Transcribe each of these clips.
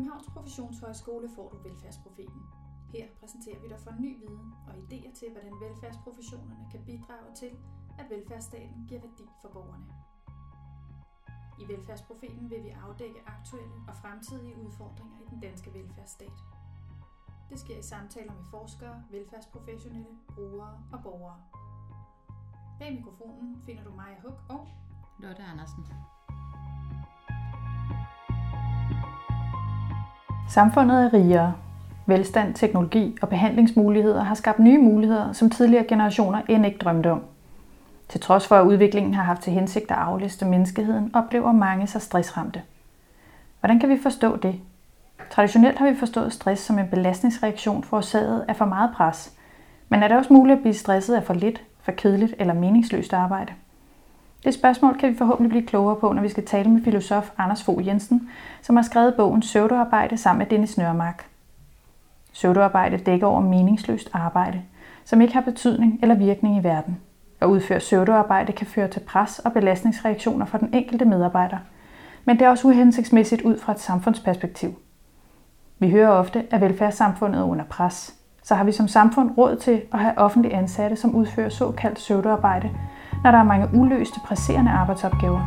Københavns Professionshøjskole får du Velfærdsprofeten. Her præsenterer vi dig for ny viden og idéer til, hvordan velfærdsprofessionerne kan bidrage til, at velfærdsstaten giver værdi for borgerne. I Velfærdsprofeten vil vi afdække aktuelle og fremtidige udfordringer i den danske velfærdsstat. Det sker i samtaler med forskere, velfærdsprofessionelle, brugere og borgere. Bag mikrofonen finder du Maja Huk og Lotte Andersen. Samfundet er rigere. Velstand, teknologi og behandlingsmuligheder har skabt nye muligheder, som tidligere generationer end ikke drømte om. Til trods for, at udviklingen har haft til hensigt at afliste menneskeheden, oplever mange sig stressramte. Hvordan kan vi forstå det? Traditionelt har vi forstået stress som en belastningsreaktion forårsaget af for meget pres. Men er det også muligt at blive stresset af for lidt, for kedeligt eller meningsløst arbejde? Det spørgsmål kan vi forhåbentlig blive klogere på, når vi skal tale med filosof Anders Fogh Jensen, som har skrevet bogen Søvdearbejde sammen med Dennis Nørmark. Søvdearbejde dækker over meningsløst arbejde, som ikke har betydning eller virkning i verden. At udføre søvdearbejde kan føre til pres og belastningsreaktioner for den enkelte medarbejder, men det er også uhensigtsmæssigt ud fra et samfundsperspektiv. Vi hører ofte, at velfærdssamfundet er under pres. Så har vi som samfund råd til at have offentlige ansatte, som udfører såkaldt søvdearbejde, når der er mange uløste, presserende arbejdsopgaver.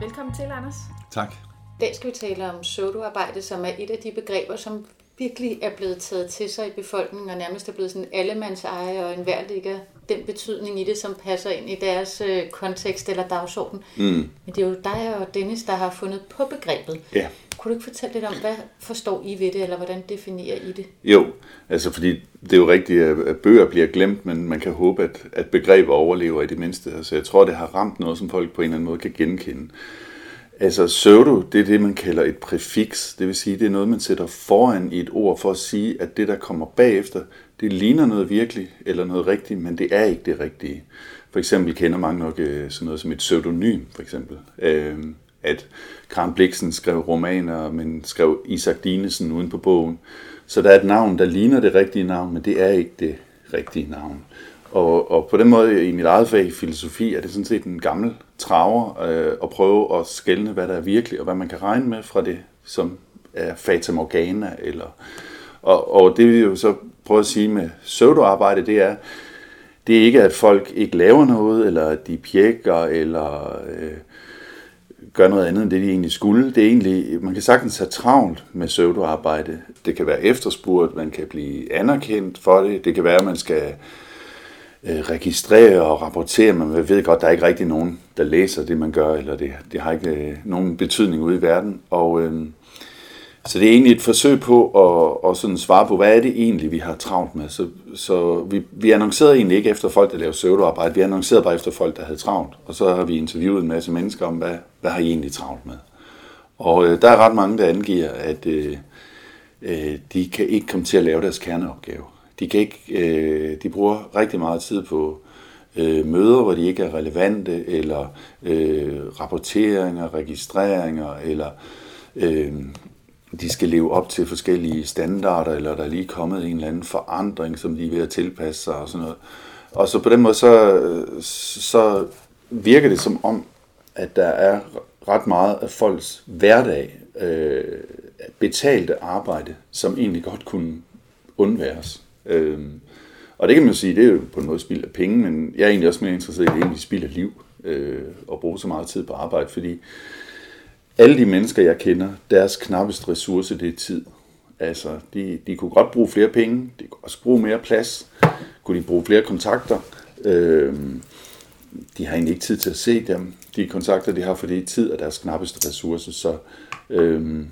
Velkommen til, Anders. Tak. I dag skal vi tale om pseudoarbejde, som er et af de begreber, som virkelig er blevet taget til sig i befolkningen, og nærmest er blevet sådan allemands eje, og enhver ligger den betydning i det, som passer ind i deres øh, kontekst eller dagsorden. Mm. Men det er jo dig og Dennis, der har fundet på begrebet. Ja. Kunne du ikke fortælle lidt om, hvad forstår I ved det, eller hvordan definerer I det? Jo, altså fordi det er jo rigtigt, at bøger bliver glemt, men man kan håbe, at, at begreber overlever i det mindste. Altså jeg tror, det har ramt noget, som folk på en eller anden måde kan genkende. Altså pseudo, det er det, man kalder et præfiks. Det vil sige, det er noget, man sætter foran i et ord for at sige, at det, der kommer bagefter, det ligner noget virkelig eller noget rigtigt, men det er ikke det rigtige. For eksempel kender mange nok øh, sådan noget som et pseudonym, for eksempel. Øh, at Karen Bliksen skrev romaner, men skrev Isak Dinesen uden på bogen. Så der er et navn, der ligner det rigtige navn, men det er ikke det rigtige navn. Og, og på den måde i mit eget fag i filosofi er det sådan set en gammel traver øh, at prøve at skelne, hvad der er virkelig, og hvad man kan regne med fra det, som er fata morgana. Eller, og, og det vi jo så prøver at sige med pseudoarbejde, det er, det er ikke, at folk ikke laver noget, eller at de pjekker, eller øh, gør noget andet end det, de egentlig skulle. Det er egentlig, man kan sagtens have travlt med pseudoarbejde. Det kan være efterspurgt, man kan blive anerkendt for det. Det kan være, at man skal øh, registrere og rapportere, men man ved godt, at der er ikke rigtig nogen, der læser det, man gør, eller det, det har ikke øh, nogen betydning ude i verden. Og, øh, så det er egentlig et forsøg på at, at sådan svare på, hvad er det egentlig, vi har travlt med. Så, så vi, vi annoncerede egentlig ikke efter folk, der lavede søvdearbejde. Vi annoncerede bare efter folk, der havde travlt. Og så har vi interviewet en masse mennesker om, hvad, hvad har I egentlig travlt med. Og øh, der er ret mange, der angiver, at øh, øh, de kan ikke komme til at lave deres kerneopgave. De, kan ikke, øh, de bruger rigtig meget tid på øh, møder, hvor de ikke er relevante, eller øh, rapporteringer, registreringer, eller øh, de skal leve op til forskellige standarder, eller der er lige kommet en eller anden forandring, som de er ved at tilpasse sig og sådan noget. Og så på den måde, så, så virker det som om, at der er ret meget af folks hverdag, øh, betalte arbejde, som egentlig godt kunne undværes. Øh, og det kan man jo sige, det er jo på en måde spild af penge, men jeg er egentlig også mere interesseret i, at det egentlig spild af liv, øh, at bruge så meget tid på arbejde, fordi alle de mennesker, jeg kender, deres knappeste ressource, det er tid. Altså, de, de kunne godt bruge flere penge, de kunne også bruge mere plads, kunne de bruge flere kontakter. Øh, de har egentlig ikke tid til at se dem, de kontakter, de har, fordi tid er deres knappeste ressource. Så øh,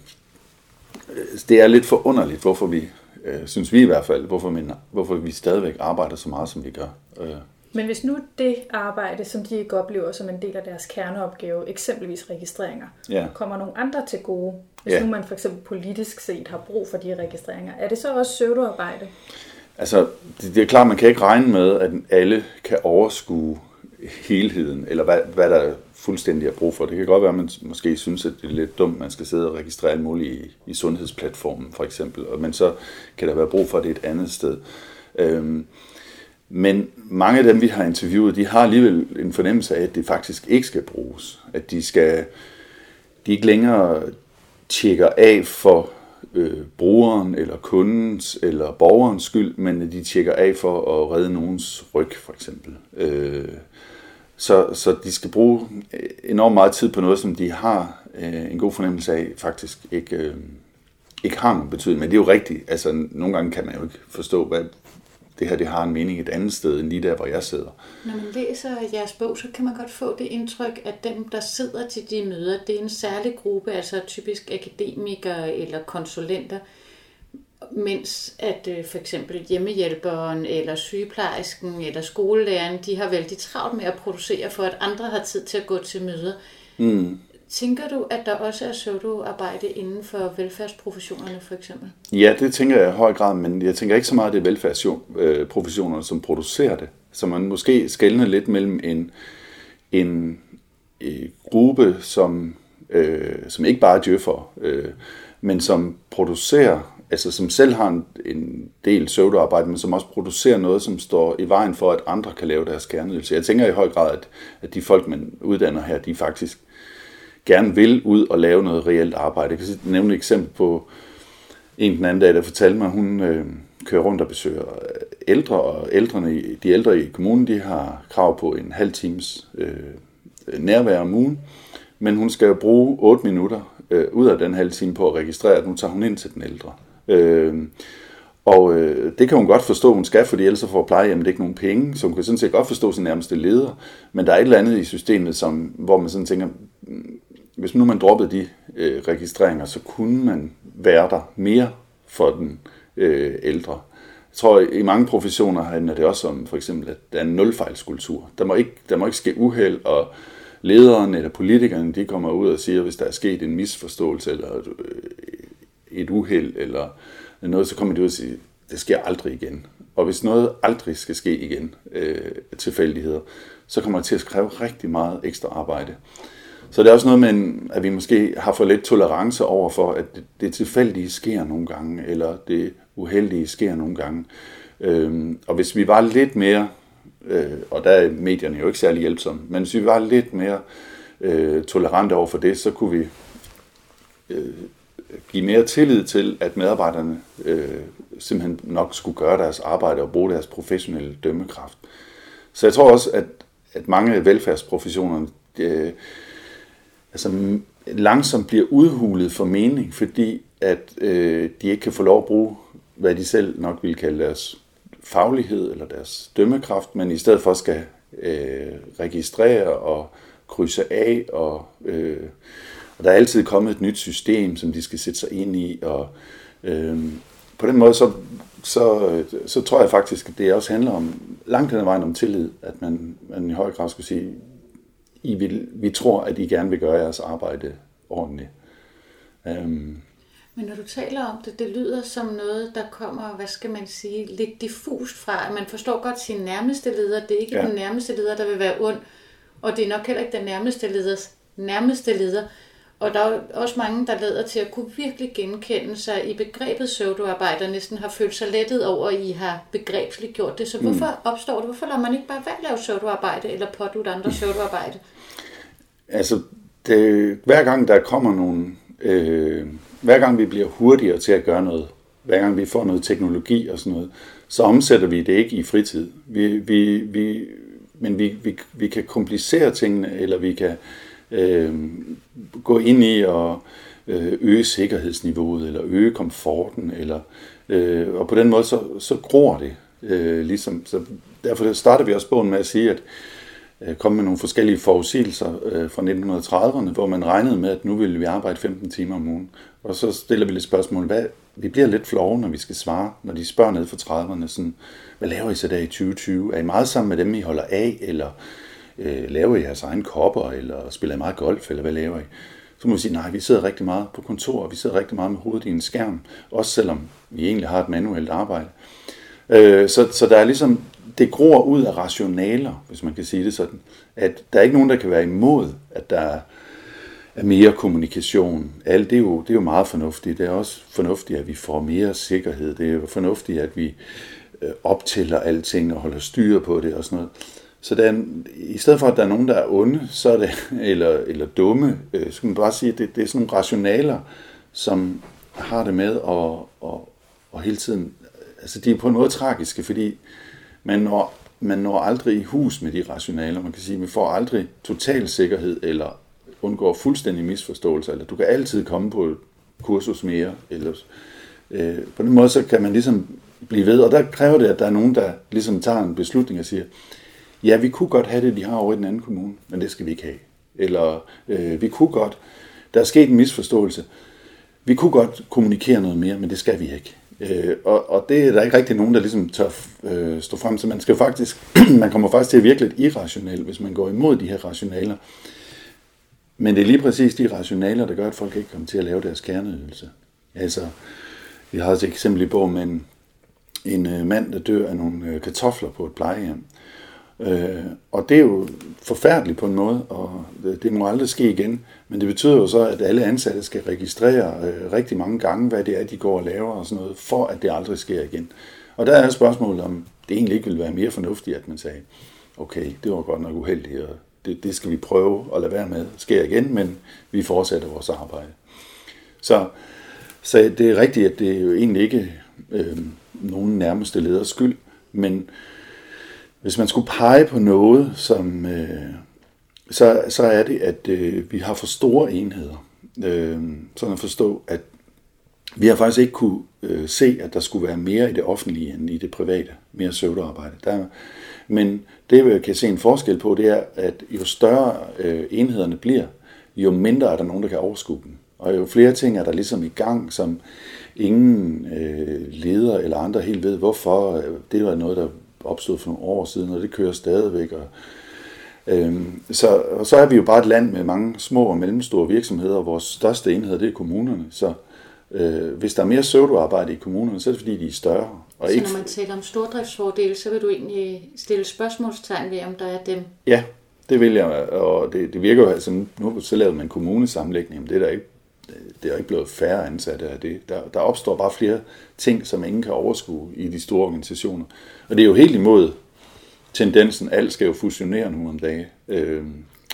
det er lidt forunderligt, hvorfor vi, øh, synes vi i hvert fald, hvorfor, vi, hvorfor vi stadigvæk arbejder så meget, som vi gør. Øh. Men hvis nu det arbejde, som de ikke oplever som en del af deres kerneopgave, eksempelvis registreringer, Ja. kommer nogle andre til gode, hvis Ja. nu man for eksempel politisk set har brug for de registreringer, er det så også pseudoarbejde? Altså, det, det er klart, man kan ikke regne med, at alle kan overskue helheden, eller hvad, hvad der fuldstændig er brug for. Det kan godt være, at man måske synes, at det er lidt dumt, at man skal sidde og registrere alt muligt i, i sundhedsplatformen, for eksempel. Men så kan der være brug for det et andet sted. Øhm, men mange af dem, vi har interviewet, de har alligevel en fornemmelse af, at det faktisk ikke skal bruges. At de skal, de ikke længere tjekker af for øh, brugeren eller kundens eller borgerens skyld, men at de tjekker af for at redde nogens ryg, for eksempel. Øh, så, så de skal bruge øh, enormt meget tid på noget, som de har øh, en god fornemmelse af, faktisk ikke, øh, ikke har nogen betydning. Men det er jo rigtigt. Altså, nogle gange kan man jo ikke forstå, hvad det her det har en mening et andet sted, end lige der, hvor jeg sidder. Når man læser jeres bog, så kan man godt få det indtryk, at dem, der sidder til de møder, det er en særlig gruppe, altså typisk akademikere eller konsulenter, mens at øh, for eksempel hjemmehjælperen eller sygeplejersken eller skolelæreren, de har vældig travlt med at producere for, at andre har tid til at gå til møder. Mm. Tænker du, at der også er pseudoarbejde inden for velfærdsprofessionerne for eksempel? Ja, det tænker jeg i høj grad, men jeg tænker ikke så meget, at det er velfærdsprofessionerne, som producerer det. Så man måske skældner lidt mellem en, en, en gruppe, som, øh, som ikke bare er for, øh, men som producerer, altså som selv har en, en del pseudoarbejde, men som også producerer noget, som står i vejen for, at andre kan lave deres kerneydelse. Jeg tænker i høj grad, at, at de folk, man uddanner her, de faktisk gerne vil ud og lave noget reelt arbejde. Jeg kan nævne et eksempel på en den anden dag, der fortalte mig, at hun øh, kører rundt og besøger ældre, og ældrene, de ældre i kommunen, de har krav på en halv times øh, nærvær om ugen, men hun skal jo bruge 8 minutter øh, ud af den halve time på at registrere, at nu tager hun ind til den ældre. Øh, og øh, det kan hun godt forstå, hun skal, fordi ellers får plejehjemmet ikke nogen penge, så hun kan sådan set godt forstå sin nærmeste leder. Men der er et eller andet i systemet, som, hvor man sådan tænker, mm, hvis nu man droppede de øh, registreringer, så kunne man være der mere for den øh, ældre. Jeg tror, i mange professioner handler det også om, for eksempel, at der er en nulfejlskultur. Der må ikke, der må ikke ske uheld, og lederen eller politikerne, de kommer ud og siger, hvis der er sket en misforståelse, eller et, øh, et uheld, eller noget, så kommer de ud og siger, det sker aldrig igen. Og hvis noget aldrig skal ske igen, øh, tilfældigheder, så kommer det til at kræve rigtig meget ekstra arbejde. Så det er også noget med, at vi måske har for lidt tolerance over for, at det tilfældige sker nogle gange, eller det uheldige sker nogle gange. Øhm, og hvis vi var lidt mere, øh, og der er medierne jo ikke særlig hjælpsomme, men hvis vi var lidt mere øh, tolerante over for det, så kunne vi øh, give mere tillid til, at medarbejderne øh, simpelthen nok skulle gøre deres arbejde og bruge deres professionelle dømmekraft. Så jeg tror også, at, at mange af velfærdsprofessionerne, øh, altså langsomt bliver udhulet for mening, fordi at øh, de ikke kan få lov at bruge, hvad de selv nok vil kalde deres faglighed eller deres dømmekraft, men i stedet for skal øh, registrere og krydse af, og, øh, og der er altid kommet et nyt system, som de skal sætte sig ind i, og øh, på den måde, så, så, så tror jeg faktisk, at det også handler om langt hen ad vejen om tillid, at man, man i høj grad skulle sige, i vil, vi tror, at I gerne vil gøre jeres arbejde ordentligt. Um, men når du taler om det, det lyder som noget, der kommer, hvad skal man sige, lidt diffust fra, at man forstår godt sin nærmeste leder. Det er ikke ja. den nærmeste leder, der vil være ond, og det er nok heller ikke den nærmeste leders nærmeste leder. Og der er også mange, der lader til at kunne virkelig genkende sig i begrebet pseudoarbejde, og næsten har følt sig lettet over, at I har begrebsligt gjort det. Så mm. hvorfor opstår det? Hvorfor lader man ikke bare være lave pseudoarbejde, eller pådute andre pseudoarbejde? Altså, det, hver gang der kommer nogle... Øh, hver gang vi bliver hurtigere til at gøre noget, hver gang vi får noget teknologi og sådan noget, så omsætter vi det ikke i fritid. Vi, vi, vi, men vi, vi, vi kan komplicere tingene, eller vi kan øh, øh, gå ind i og øh, øge sikkerhedsniveauet, eller øge komforten, eller, øh, og på den måde så, så gror det. Øh, ligesom, så derfor starter vi også bogen med at sige, at øh, komme med nogle forskellige forudsigelser øh, fra 1930'erne, hvor man regnede med, at nu ville vi arbejde 15 timer om ugen. Og så stiller vi lidt spørgsmål, hvad, vi bliver lidt flove, når vi skal svare, når de spørger ned fra 30'erne, sådan, hvad laver I så der i 2020? Er I meget sammen med dem, I holder af, eller øh, laver I jeres egen kopper, eller spiller I meget golf, eller hvad laver I? Så må vi sige, nej, vi sidder rigtig meget på kontor, og vi sidder rigtig meget med hovedet i en skærm, også selvom vi egentlig har et manuelt arbejde. Øh, så, så der er ligesom, det gror ud af rationaler, hvis man kan sige det sådan, at der er ikke nogen, der kan være imod, at der er mere kommunikation. Alt det er, jo, det er jo meget fornuftigt. Det er også fornuftigt, at vi får mere sikkerhed. Det er jo fornuftigt, at vi øh, optæller alting og holder styr på det og sådan noget. Så der i stedet for, at der er nogen, der er onde, så er det, eller, eller dumme, øh, så kan man bare sige, at det, det er sådan nogle rationaler, som har det med at, og, og hele tiden... Altså, de er på en måde tragiske, fordi man når, man når aldrig i hus med de rationaler. Man kan sige, at man får aldrig total sikkerhed, eller undgår fuldstændig misforståelse, eller du kan altid komme på et kursus mere, eller øh, på den måde, så kan man ligesom blive ved, og der kræver det, at der er nogen, der ligesom tager en beslutning og siger, ja, vi kunne godt have det, de har over i den anden kommune, men det skal vi ikke have. Eller øh, vi kunne godt, der er sket en misforståelse, vi kunne godt kommunikere noget mere, men det skal vi ikke. Øh, og, og det er der ikke rigtig nogen, der ligesom tør øh, stå frem, så man skal faktisk, man kommer faktisk til at virke lidt irrationel, hvis man går imod de her rationaler. Men det er lige præcis de rationaler, der gør, at folk ikke kommer til at lave deres kerneydelse. Altså, vi har et eksempel i bogen med en, en øh, mand, der dør af nogle øh, kartofler på et plejehjem. Øh, Øh, og det er jo forfærdeligt på en måde, og det må aldrig ske igen. Men det betyder jo så, at alle ansatte skal registrere øh, rigtig mange gange, hvad det er, de går og laver og sådan noget, for at det aldrig sker igen. Og der er spørgsmålet, om det egentlig ikke ville være mere fornuftigt, at man sagde, okay, det var godt nok uheldigt, og det, det skal vi prøve at lade være med. sker igen, men vi fortsætter vores arbejde. Så, så det er rigtigt, at det er jo egentlig ikke øh, nogen nærmeste leders skyld, men hvis man skulle pege på noget, som, øh, så, så er det, at øh, vi har for store enheder. Øh, sådan at forstå, at vi har faktisk ikke kunne øh, se, at der skulle være mere i det offentlige end i det private, mere søvdearbejde. Der, men det, vi kan se en forskel på, det er, at jo større øh, enhederne bliver, jo mindre er der nogen, der kan overskue dem. Og jo flere ting er der ligesom i gang, som ingen øh, leder eller andre helt ved, hvorfor. Øh, det var noget, der opstod for nogle år siden, og det kører stadigvæk. Og, øhm, så, og så er vi jo bare et land med mange små og mellemstore virksomheder, og vores største enhed det er kommunerne. Så øh, hvis der er mere søvdearbejde i kommunerne, så er det fordi, de er større. Og så ikke... når man taler om stordriftsfordele, så vil du egentlig stille spørgsmålstegn ved, om der er dem? Ja, det vil jeg, og det, det virker jo altså, nu så lavede man kommunesammenlægning, men det er der ikke det er ikke blevet færre ansatte af det. Der, der opstår bare flere ting, som ingen kan overskue i de store organisationer. Og det er jo helt imod tendensen, alt skal jo fusionere nu om dagen. Øh,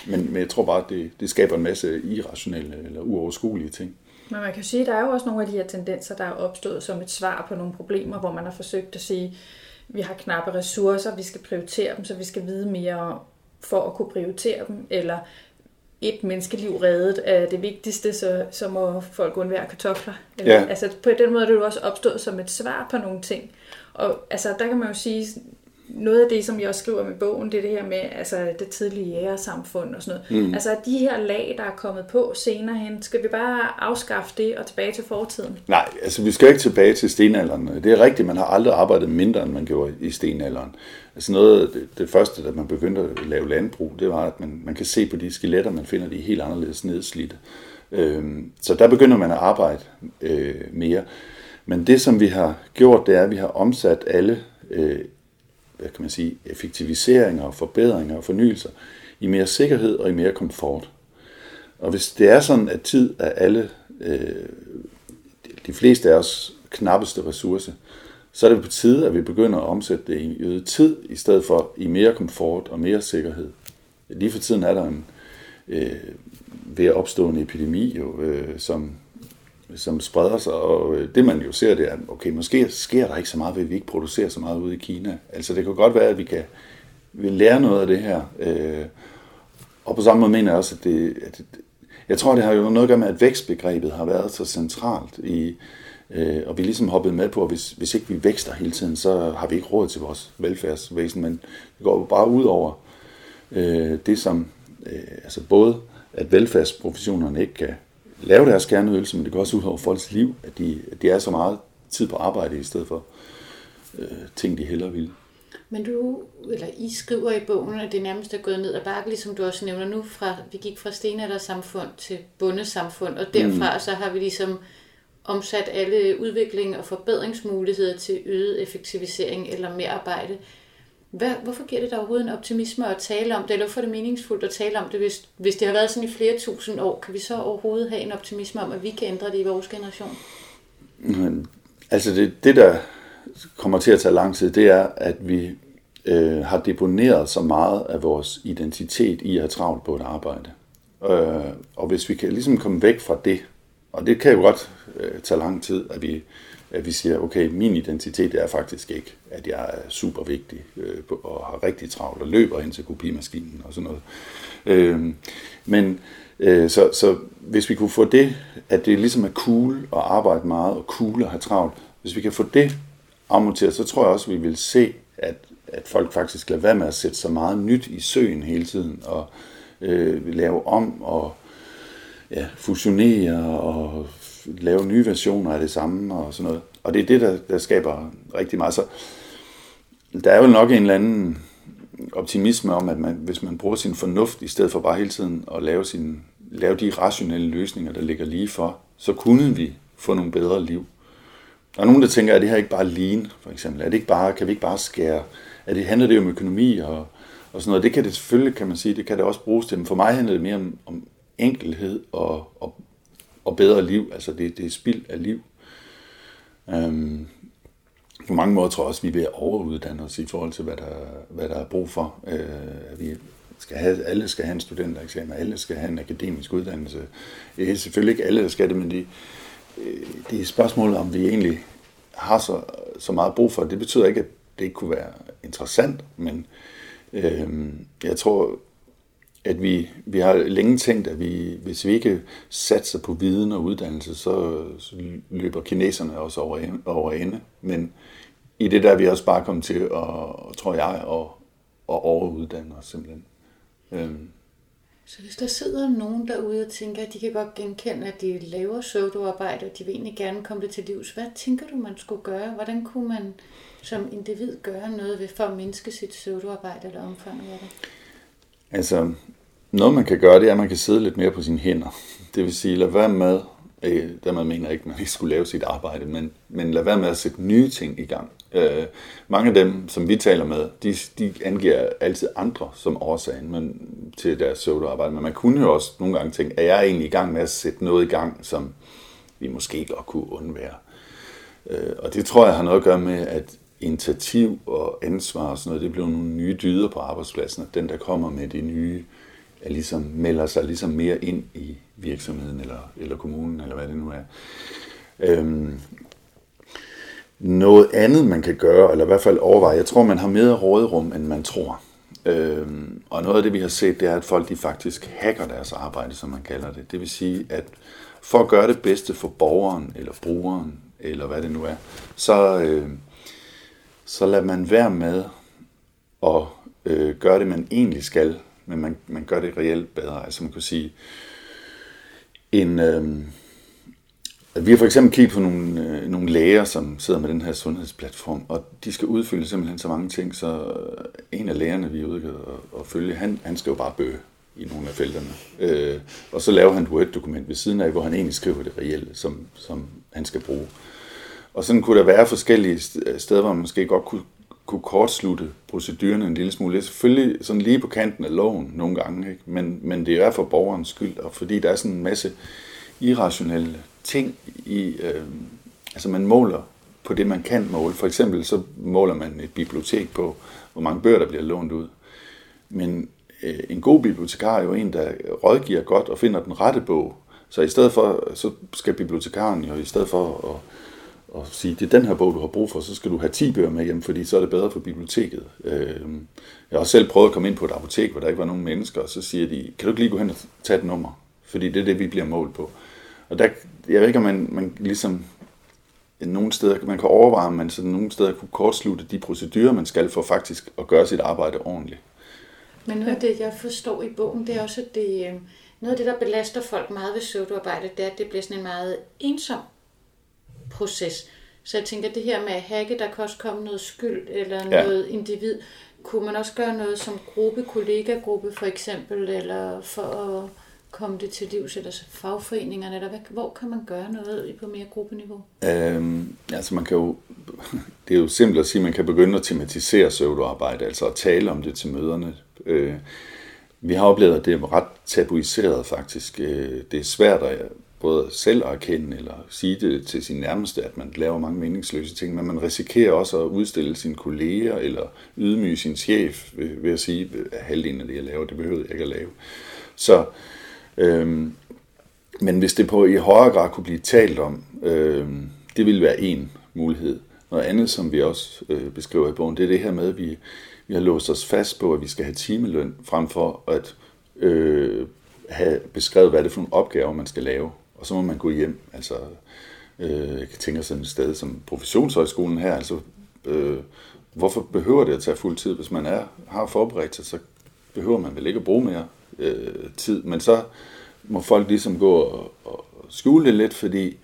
men, men jeg tror bare, det, det skaber en masse irrationelle eller uoverskuelige ting. Men man kan sige, at der er jo også nogle af de her tendenser, der er opstået som et svar på nogle problemer, hvor man har forsøgt at sige, at vi har knappe ressourcer, vi skal prioritere dem, så vi skal vide mere for at kunne prioritere dem, eller et menneskeliv reddet er det vigtigste, så, så må folk undvære kartofler. Ja. Altså på den måde er det jo også opstået som et svar på nogle ting. Og altså, der kan man jo sige, noget af det, som jeg også skriver med bogen, det er det her med altså, det tidlige jægersamfund og sådan noget. Mm. Altså de her lag, der er kommet på senere hen, skal vi bare afskaffe det og tilbage til fortiden? Nej, altså vi skal ikke tilbage til stenalderen. Det er rigtigt, man har aldrig arbejdet mindre, end man gjorde i stenalderen. Altså noget det, det første, da man begyndte at lave landbrug, det var, at man, man kan se på de skeletter, man finder, de helt anderledes nedslidte. Øhm, så der begynder man at arbejde øh, mere. Men det, som vi har gjort, det er, at vi har omsat alle øh, hvad kan man sige, effektiviseringer, og forbedringer og fornyelser i mere sikkerhed og i mere komfort. Og hvis det er sådan, at tid er alle, øh, de fleste af os knappeste ressource, så er det på tide, at vi begynder at omsætte det i øget tid, i stedet for i mere komfort og mere sikkerhed. Lige for tiden er der en øh, ved at opstå en epidemi, jo, øh, som som spreder sig, og øh, det man jo ser, det er, okay, måske sker der ikke så meget ved, at vi ikke producerer så meget ude i Kina. Altså det kan godt være, at vi kan vi lære noget af det her. Øh, og på samme måde mener jeg også, at det, at jeg tror, det har jo noget at gøre med, at vækstbegrebet har været så centralt i, øh, og vi er ligesom hoppet med på, at hvis, hvis ikke vi vækster hele tiden, så har vi ikke råd til vores velfærdsvæsen, men det går jo bare ud over øh, det, som øh, altså både at velfærdsprofessionerne ikke kan lave deres kerneøvelse, men det går også ud over folks liv, at de, at de er så meget tid på arbejde i stedet for øh, ting, de hellere vil. Men du, eller I skriver i bogen, at det nærmest er gået ned ad bakke, ligesom du også nævner nu, fra, vi gik fra stenaldersamfund til bundesamfund, og derfra mm. så har vi ligesom omsat alle udvikling og forbedringsmuligheder til øget effektivisering eller mere arbejde. Hvad, hvorfor giver det dig overhovedet en optimisme at tale om det, eller hvorfor er det meningsfuldt at tale om det, hvis, hvis det har været sådan i flere tusind år? Kan vi så overhovedet have en optimisme om, at vi kan ændre det i vores generation? Men, altså det, det, der kommer til at tage lang tid, det er, at vi øh, har deponeret så meget af vores identitet i at have travlt på et arbejde. Øh, og hvis vi kan ligesom komme væk fra det, Og det kan jo godt øh, tage lang tid, at vi, at vi siger, okay, min identitet er faktisk ikke, at jeg er super vigtig øh, og har rigtig travlt og løber ind til kopimaskinen og sådan noget. Øh, men øh, så, så hvis vi kunne få det, at det ligesom er cool at arbejde meget og cool at have travlt, hvis vi kan få det afmonteret, så tror jeg også, at vi vil se, at, at folk faktisk lader være med at sætte så meget nyt i søen hele tiden og øh, lave om og ja, fusionere og lave nye versioner af det samme og sådan noget. Og det er det, der, der skaber rigtig meget. Så der er jo nok en eller anden optimisme om, at man, hvis man bruger sin fornuft, i stedet for bare hele tiden at lave, sin, lave de rationelle løsninger, der ligger lige for, så kunne vi få nogle bedre liv. Der er nogen, der tænker, at det her ikke bare lean, for eksempel? Er det ikke bare, kan vi ikke bare skære? Er det, handler det om økonomi og, og sådan noget? Det kan det selvfølgelig, kan man sige, det kan det også bruges til. Men for mig handler det mere om, om enkelhed og, og, og bedre liv. Altså det, det er spild af liv. Øhm, på mange måder tror jeg også, at vi vil overuddanne os i forhold til, hvad der, hvad der er brug for. Øh, vi skal have, alle skal have en studentereksamen, alle skal have en akademisk uddannelse. Det er selvfølgelig ikke alle, der skal det, men de, øh, det er spørgsmålet, om vi egentlig har så, så meget brug for det. Det betyder ikke, at det ikke kunne være interessant, men øh, jeg tror, at vi, vi har længe tænkt, at vi, hvis vi ikke satser på viden og uddannelse, så, så løber kineserne også over, over ende. Men i det der er vi også bare kommet til, at, tror jeg, at, at overuddanne os simpelthen. Øhm. Så hvis der sidder nogen derude og tænker, at de kan godt genkende, at de laver pseudoarbejde, og de vil egentlig gerne komme det til livs, hvad tænker du, man skulle gøre? Hvordan kunne man som individ gøre noget ved for at mindske sit pseudoarbejde eller omfanget af det? Altså, noget man kan gøre, det er, at man kan sidde lidt mere på sine hænder. Det vil sige, lad være med, øh, der man mener ikke, at man ikke skulle lave sit arbejde, men, men lad være med at sætte nye ting i gang. Øh, mange af dem, som vi taler med, de, de angiver altid andre som årsagen men, til deres pseudoarbejde, men man kunne jo også nogle gange tænke, er jeg egentlig i gang med at sætte noget i gang, som vi måske godt kunne undvære. Øh, og det tror jeg har noget at gøre med, at initiativ og ansvar og sådan noget, det bliver nogle nye dyder på arbejdspladsen, og den, der kommer med det nye, er ligesom, melder sig ligesom mere ind i virksomheden eller, eller kommunen, eller hvad det nu er. Øhm, noget andet, man kan gøre, eller i hvert fald overveje, jeg tror, man har mere råderum, end man tror. Øhm, og noget af det, vi har set, det er, at folk de faktisk hacker deres arbejde, som man kalder det. Det vil sige, at for at gøre det bedste for borgeren, eller brugeren, eller hvad det nu er, så, øh, så lader man være med at øh, gøre det, man egentlig skal, men man, man gør det reelt bedre. Altså man kan sige, en, øh, vi har for eksempel kigget på nogle, øh, nogle læger, som sidder med den her sundhedsplatform, og de skal udfylde simpelthen så mange ting, så en af lægerne, vi er ude og, og følge, han, han skal jo bare bøge i nogle af felterne. Øh, og så laver han et Word-dokument ved siden af, hvor han egentlig skriver det reelle, som, som han skal bruge. Og sådan kunne der være forskellige øh, steder, hvor man måske godt kunne, kunne kortslutte procedurerne en lille smule. Det er selvfølgelig sådan lige på kanten af loven nogle gange, ikke? Men, men det er for borgerens skyld, og fordi der er sådan en masse irrationelle ting i, øh, altså man måler på det, man kan måle. For eksempel så måler man et bibliotek på, hvor mange bøger, der bliver lånt ud. Men øh, en god bibliotekar er jo en, der rådgiver godt og finder den rette bog. Så i stedet for, så skal bibliotekaren jo i stedet for at og sige, det er den her bog, du har brug for, så skal du have 10 bøger med hjem, fordi så er det bedre for biblioteket. Øh, jeg har selv prøvet at komme ind på et apotek, hvor der ikke var nogen mennesker, og så siger de, kan du ikke lige gå hen og tage et nummer? Fordi det er det, vi bliver målt på. Og der, jeg ved ikke, om man, man ligesom øh, nogle steder, man kan overveje, om man sådan nogle steder kunne kortslutte de procedurer, man skal for faktisk at gøre sit arbejde ordentligt. Men noget af det, jeg forstår i bogen, det er også, at det, øh, noget af det, der belaster folk meget ved pseudoarbejde, det er, at det bliver sådan en meget ensom proces. Så jeg tænker, at det her med at hacke, der kan også komme noget skyld eller ja. noget individ. Kunne man også gøre noget som gruppe, kollegagruppe for eksempel, eller for at komme det til livs, eller fagforeningerne, eller hvad, hvor kan man gøre noget på mere gruppeniveau? Øhm, altså man kan jo, det er jo simpelt at sige, at man kan begynde at tematisere pseudoarbejde, altså at tale om det til møderne. Øh, vi har oplevet, at det er ret tabuiseret faktisk. Øh, det er svært at både selv at erkende eller sige det til sin nærmeste, at man laver mange meningsløse ting, men man risikerer også at udstille sine kolleger eller ydmyge sin chef ved, ved at sige, at halvdelen af det, jeg laver, det behøver jeg ikke at lave. Så øhm, men hvis det på i højere grad kunne blive talt om, øhm, det ville være en mulighed. Noget andet, som vi også øh, beskriver i bogen, det er det her med, at vi, vi har låst os fast på, at vi skal have timeløn, frem for at øh, have beskrevet, hvad det er for nogle opgaver, man skal lave. Og så må man gå hjem. Altså, øh, jeg tænker sådan et sted som professionshøjskolen her. Altså, øh, hvorfor behøver det at tage fuld tid? Hvis man er, har forberedt sig, så behøver man vel ikke at bruge mere øh, tid. Men så må folk ligesom gå og, og skjule det lidt, fordi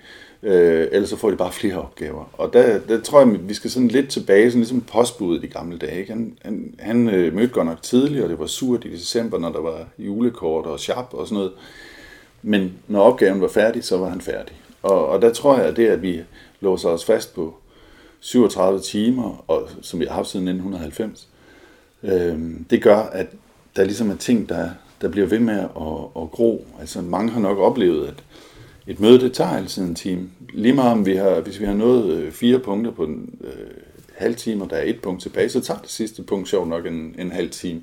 øh, ellers så får de bare flere opgaver. Og der, der tror jeg, vi skal sådan lidt tilbage, sådan ligesom postbuddet i gamle dage. Ikke? Han, han, han øh, mødte godt nok tidligt, og det var surt i december, når der var julekort og sharp og sådan noget. Men når opgaven var færdig, så var han færdig. Og, og der tror jeg, at det, at vi låser os fast på 37 timer, og, som vi har haft siden 1990, øh, det gør, at der ligesom er ting, der, der bliver ved med at, at gro. Altså mange har nok oplevet, at et møde, det tager altid en time. Lige meget om vi har, hvis vi har nået øh, fire punkter på en øh, halv time, og der er et punkt tilbage, så tager det sidste punkt sjovt nok en, en halv time.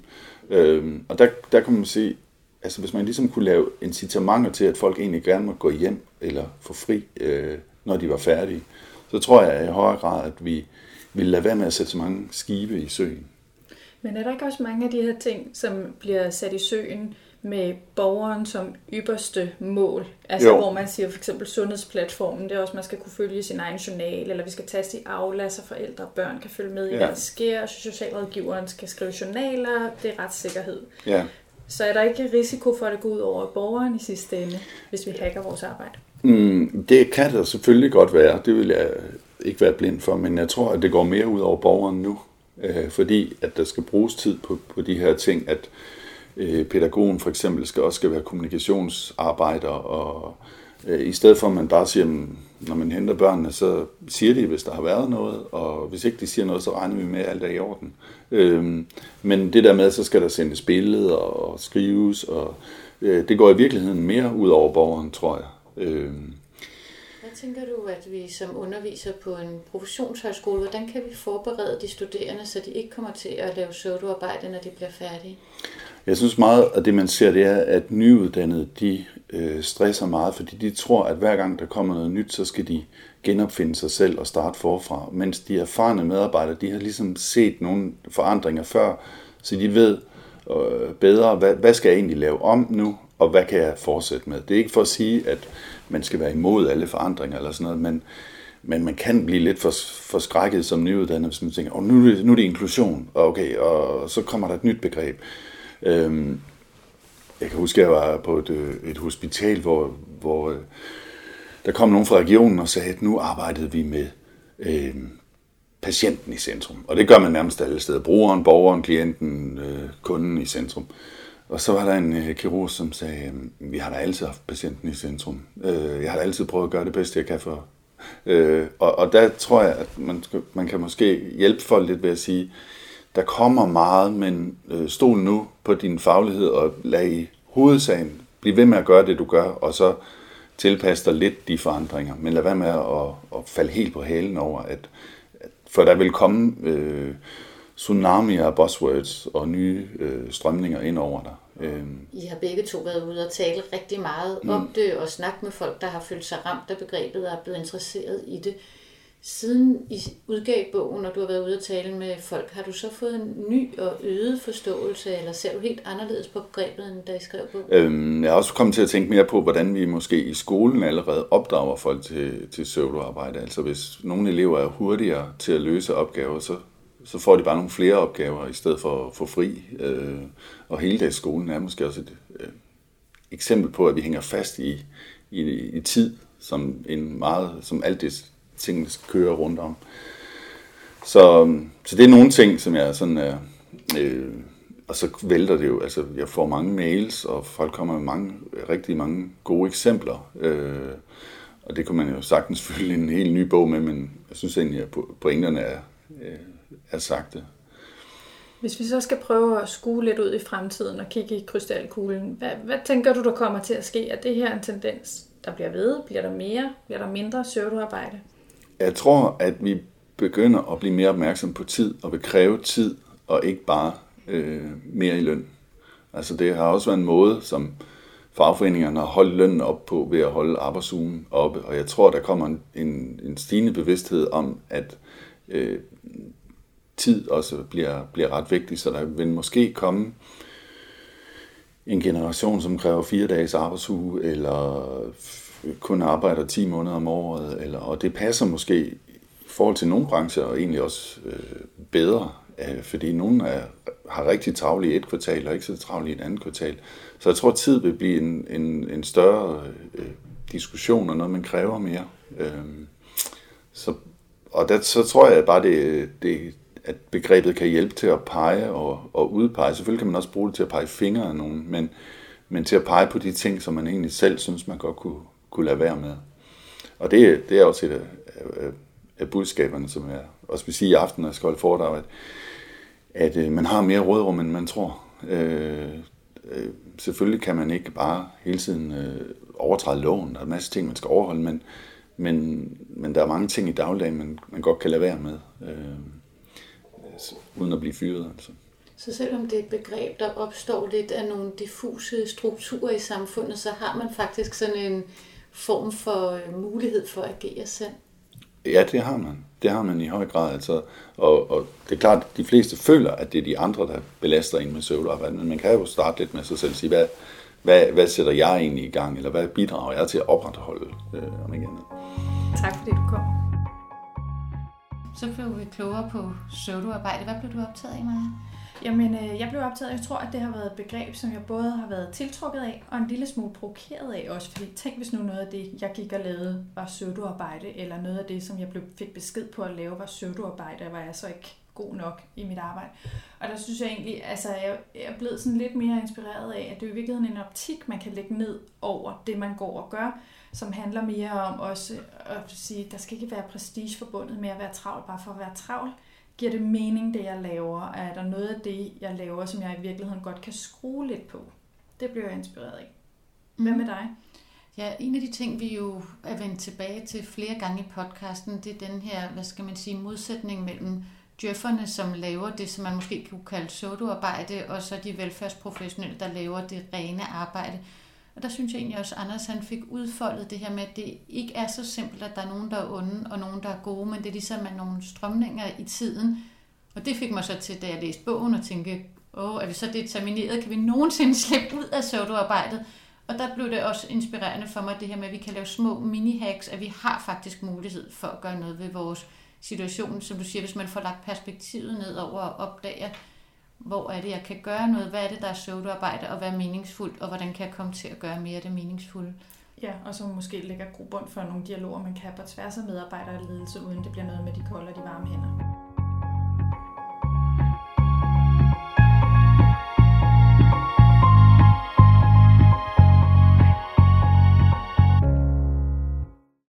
Øh, og der, der kan man se, altså hvis man ligesom kunne lave incitamenter til, at folk egentlig gerne må gå hjem eller få fri, øh, når de var færdige, så tror jeg i højere grad, at vi vil lade være med at sætte så mange skibe i søen. Men er der ikke også mange af de her ting, som bliver sat i søen med borgeren som ypperste mål? Altså jo. hvor man siger for eksempel sundhedsplatformen, det er også, at man skal kunne følge sin egen journal, eller vi skal taste i Aula, så forældre og børn kan følge med i, ja. hvad der sker, socialrådgiveren skal skrive journaler, det er retssikkerhed. Ja. Så er der ikke risiko for, at det går ud over borgeren i sidste ende, hvis vi hacker vores arbejde? Mm, det kan der selvfølgelig godt være. Det vil jeg ikke være blind for, men jeg tror, at det går mere ud over borgeren nu. Øh, fordi at der skal bruges tid på, på de her ting, at øh, pædagogen for eksempel skal også skal være kommunikationsarbejder, og øh, Øh, i stedet for at man bare siger, når man henter børnene, så siger de, hvis der har været noget, og hvis ikke de siger noget, så regner vi med, at alt er i orden. Øh, men det der med, så skal der sendes billeder og skrives, og øh, det går i virkeligheden mere ud over borgeren, tror jeg. Øh, tænker du, at vi som underviser på en professionshøjskole, hvordan kan vi forberede de studerende, så de ikke kommer til at lave pseudoarbejde, når de bliver færdige? Jeg synes meget, at det man ser, det er, at nyuddannede, de øh, stresser meget, fordi de tror, at hver gang der kommer noget nyt, så skal de genopfinde sig selv og starte forfra. Mens de erfarne medarbejdere, de har ligesom set nogle forandringer før, så de ved øh, bedre, hvad, hvad skal jeg egentlig lave om nu, og hvad kan jeg fortsætte med. Det er ikke for at sige, at man skal være imod alle forandringer eller sådan noget, men, men man kan blive lidt for, forskrækket som nyuddannet, hvis man tænker, oh, nu, nu er det inklusion, og, okay, og så kommer der et nyt begreb. Øhm, jeg kan huske, at jeg var på et, øh, et hospital, hvor, hvor øh, der kom nogen fra regionen og sagde, at nu arbejdede vi med øh, patienten i centrum. Og det gør man nærmest alle steder. Brugeren, borgeren, klienten, øh, kunden i centrum. Og så var der en øh, kirurg, som sagde, øhm, vi har da altid haft patienten i centrum. Øh, jeg har da altid prøvet at gøre det bedste, jeg kan for. Øh, og, og der tror jeg, at man, skal, man kan måske hjælpe folk lidt ved at sige, der kommer meget, men øh, stol nu på din faglighed og lad i hovedsagen blive ved med at gøre det, du gør, og så tilpasse dig lidt de forandringer. Men lad være med at, at, at falde helt på halen over, at, at for der vil komme... Øh, tsunamier af buzzwords og nye øh, strømninger ind over dig. Øhm. I har begge to været ude og tale rigtig meget mm. om det, og snakke med folk, der har følt sig ramt af begrebet og er blevet interesseret i det. Siden I udgav bogen, og du har været ude og tale med folk, har du så fået en ny og øget forståelse, eller ser du helt anderledes på begrebet, end da I skrev bogen? Øhm, jeg har også kommet til at tænke mere på, hvordan vi måske i skolen allerede opdrager folk til, til pseudoarbejde. Altså hvis nogle elever er hurtigere til at løse opgaver, så så får de bare nogle flere opgaver, i stedet for at få fri. Øh, og hele skolen er måske også et øh, eksempel på, at vi hænger fast i, i, i tid, som, en meget, som alt det ting skal køre rundt om. Så, så det er nogle ting, som jeg sådan er... Øh, og så vælter det jo, altså jeg får mange mails, og folk kommer med mange, rigtig mange gode eksempler. Øh, og det kunne man jo sagtens fylde en helt ny bog med, men jeg synes egentlig, at pointerne er, øh, er sagt det. Hvis vi så skal prøve at skue lidt ud i fremtiden og kigge i krystalkuglen, hvad, hvad tænker du, der kommer til at ske? Er det her en tendens, der bliver ved? Bliver der mere? Bliver der mindre pseudoarbejde? Jeg tror, at vi begynder at blive mere opmærksom på tid og vil kræve tid og ikke bare øh, mere i løn. Altså det har også været en måde, som fagforeningerne har holdt lønnen op på ved at holde arbejdsugen oppe. Og jeg tror, der kommer en, en, en stigende bevidsthed om, at øh, tid også bliver, bliver ret vigtigt, så der vil måske komme en generation, som kræver fire dages arbejdsuge, eller kun arbejder 10 måneder om året, eller, og det passer måske i forhold til nogle brancher, og egentlig også øh, bedre, øh, fordi nogle er, har rigtig travlt i et kvartal, og ikke så travlt i et andet kvartal. Så jeg tror, at tid vil blive en, en, en større øh, diskussion, og noget, man kræver mere. Øh, så, og der, så tror jeg bare, det, det, at begrebet kan hjælpe til at pege og, og udpege. Selvfølgelig kan man også bruge det til at pege fingre af nogen, men, men til at pege på de ting, som man egentlig selv synes, man godt kunne, kunne lade være med. Og det, det er også et af, af, budskaberne, som jeg også vil sige i aften, når jeg skal holde foredrag, at, at øh, man har mere rådrum, end man tror. Øh, øh, selvfølgelig kan man ikke bare hele tiden øh, overtræde loven. Der er en masse ting, man skal overholde, men, men, men der er mange ting i dagligdagen, man, man godt kan lade være med. Øh, uden at blive fyret. Altså. Så selvom det er et begreb, der opstår lidt af nogle diffuse strukturer i samfundet, så har man faktisk sådan en form for øh, mulighed for at agere selv? Ja, det har man. Det har man i høj grad. Altså, og, og det er klart, at de fleste føler, at det er de andre, der belaster en med søvnarbejde, men man kan jo starte lidt med sig selv og sige, hvad, hvad, hvad sætter jeg egentlig i gang, eller hvad bidrager jeg til at opretholde, øh, om ikke andet. Tak fordi du kom. Så blev vi klogere på pseudoarbejde. Hvad blev du optaget af, Maja? Jamen, øh, jeg blev optaget, jeg tror, at det har været et begreb, som jeg både har været tiltrukket af, og en lille smule provokeret af også, fordi tænk hvis nu noget af det, jeg gik og lavede, var pseudoarbejde, eller noget af det, som jeg blev, fik besked på at lave, var pseudoarbejde, var jeg så ikke god nok i mit arbejde. Og der synes jeg egentlig, altså jeg er blevet sådan lidt mere inspireret af, at det er i virkeligheden en optik, man kan lægge ned over det, man går og gør, som handler mere om også at sige, der skal ikke være prestige forbundet med at være travl, bare for at være travl. Giver det mening, det jeg laver? Er der noget af det, jeg laver, som jeg i virkeligheden godt kan skrue lidt på? Det bliver jeg inspireret af. Hvad mm. med dig? Ja, en af de ting, vi jo er vendt tilbage til flere gange i podcasten, det er den her, hvad skal man sige, modsætning mellem djøfferne, som laver det, som man måske kunne kalde sodoarbejde, og så de velfærdsprofessionelle, der laver det rene arbejde. Og der synes jeg egentlig også, at Anders han fik udfoldet det her med, at det ikke er så simpelt, at der er nogen, der er onde, og nogen, der er gode, men det er ligesom at nogle strømninger i tiden. Og det fik mig så til, da jeg læste bogen, og tænke, åh, er vi så determineret? Kan vi nogensinde slippe ud af sodoarbejdet? Og der blev det også inspirerende for mig, det her med, at vi kan lave små mini-hacks, at vi har faktisk mulighed for at gøre noget ved vores situationen, Som du siger, hvis man får lagt perspektivet ned over og opdager, hvor er det, jeg kan gøre noget, hvad er det, der er pseudoarbejde, og hvad er meningsfuldt, og hvordan kan jeg komme til at gøre mere af det meningsfulde. Ja, og så måske lægger grobund for nogle dialoger, man kan på tværs af medarbejdere og ledelse, uden det bliver noget med de kolde og de varme hænder.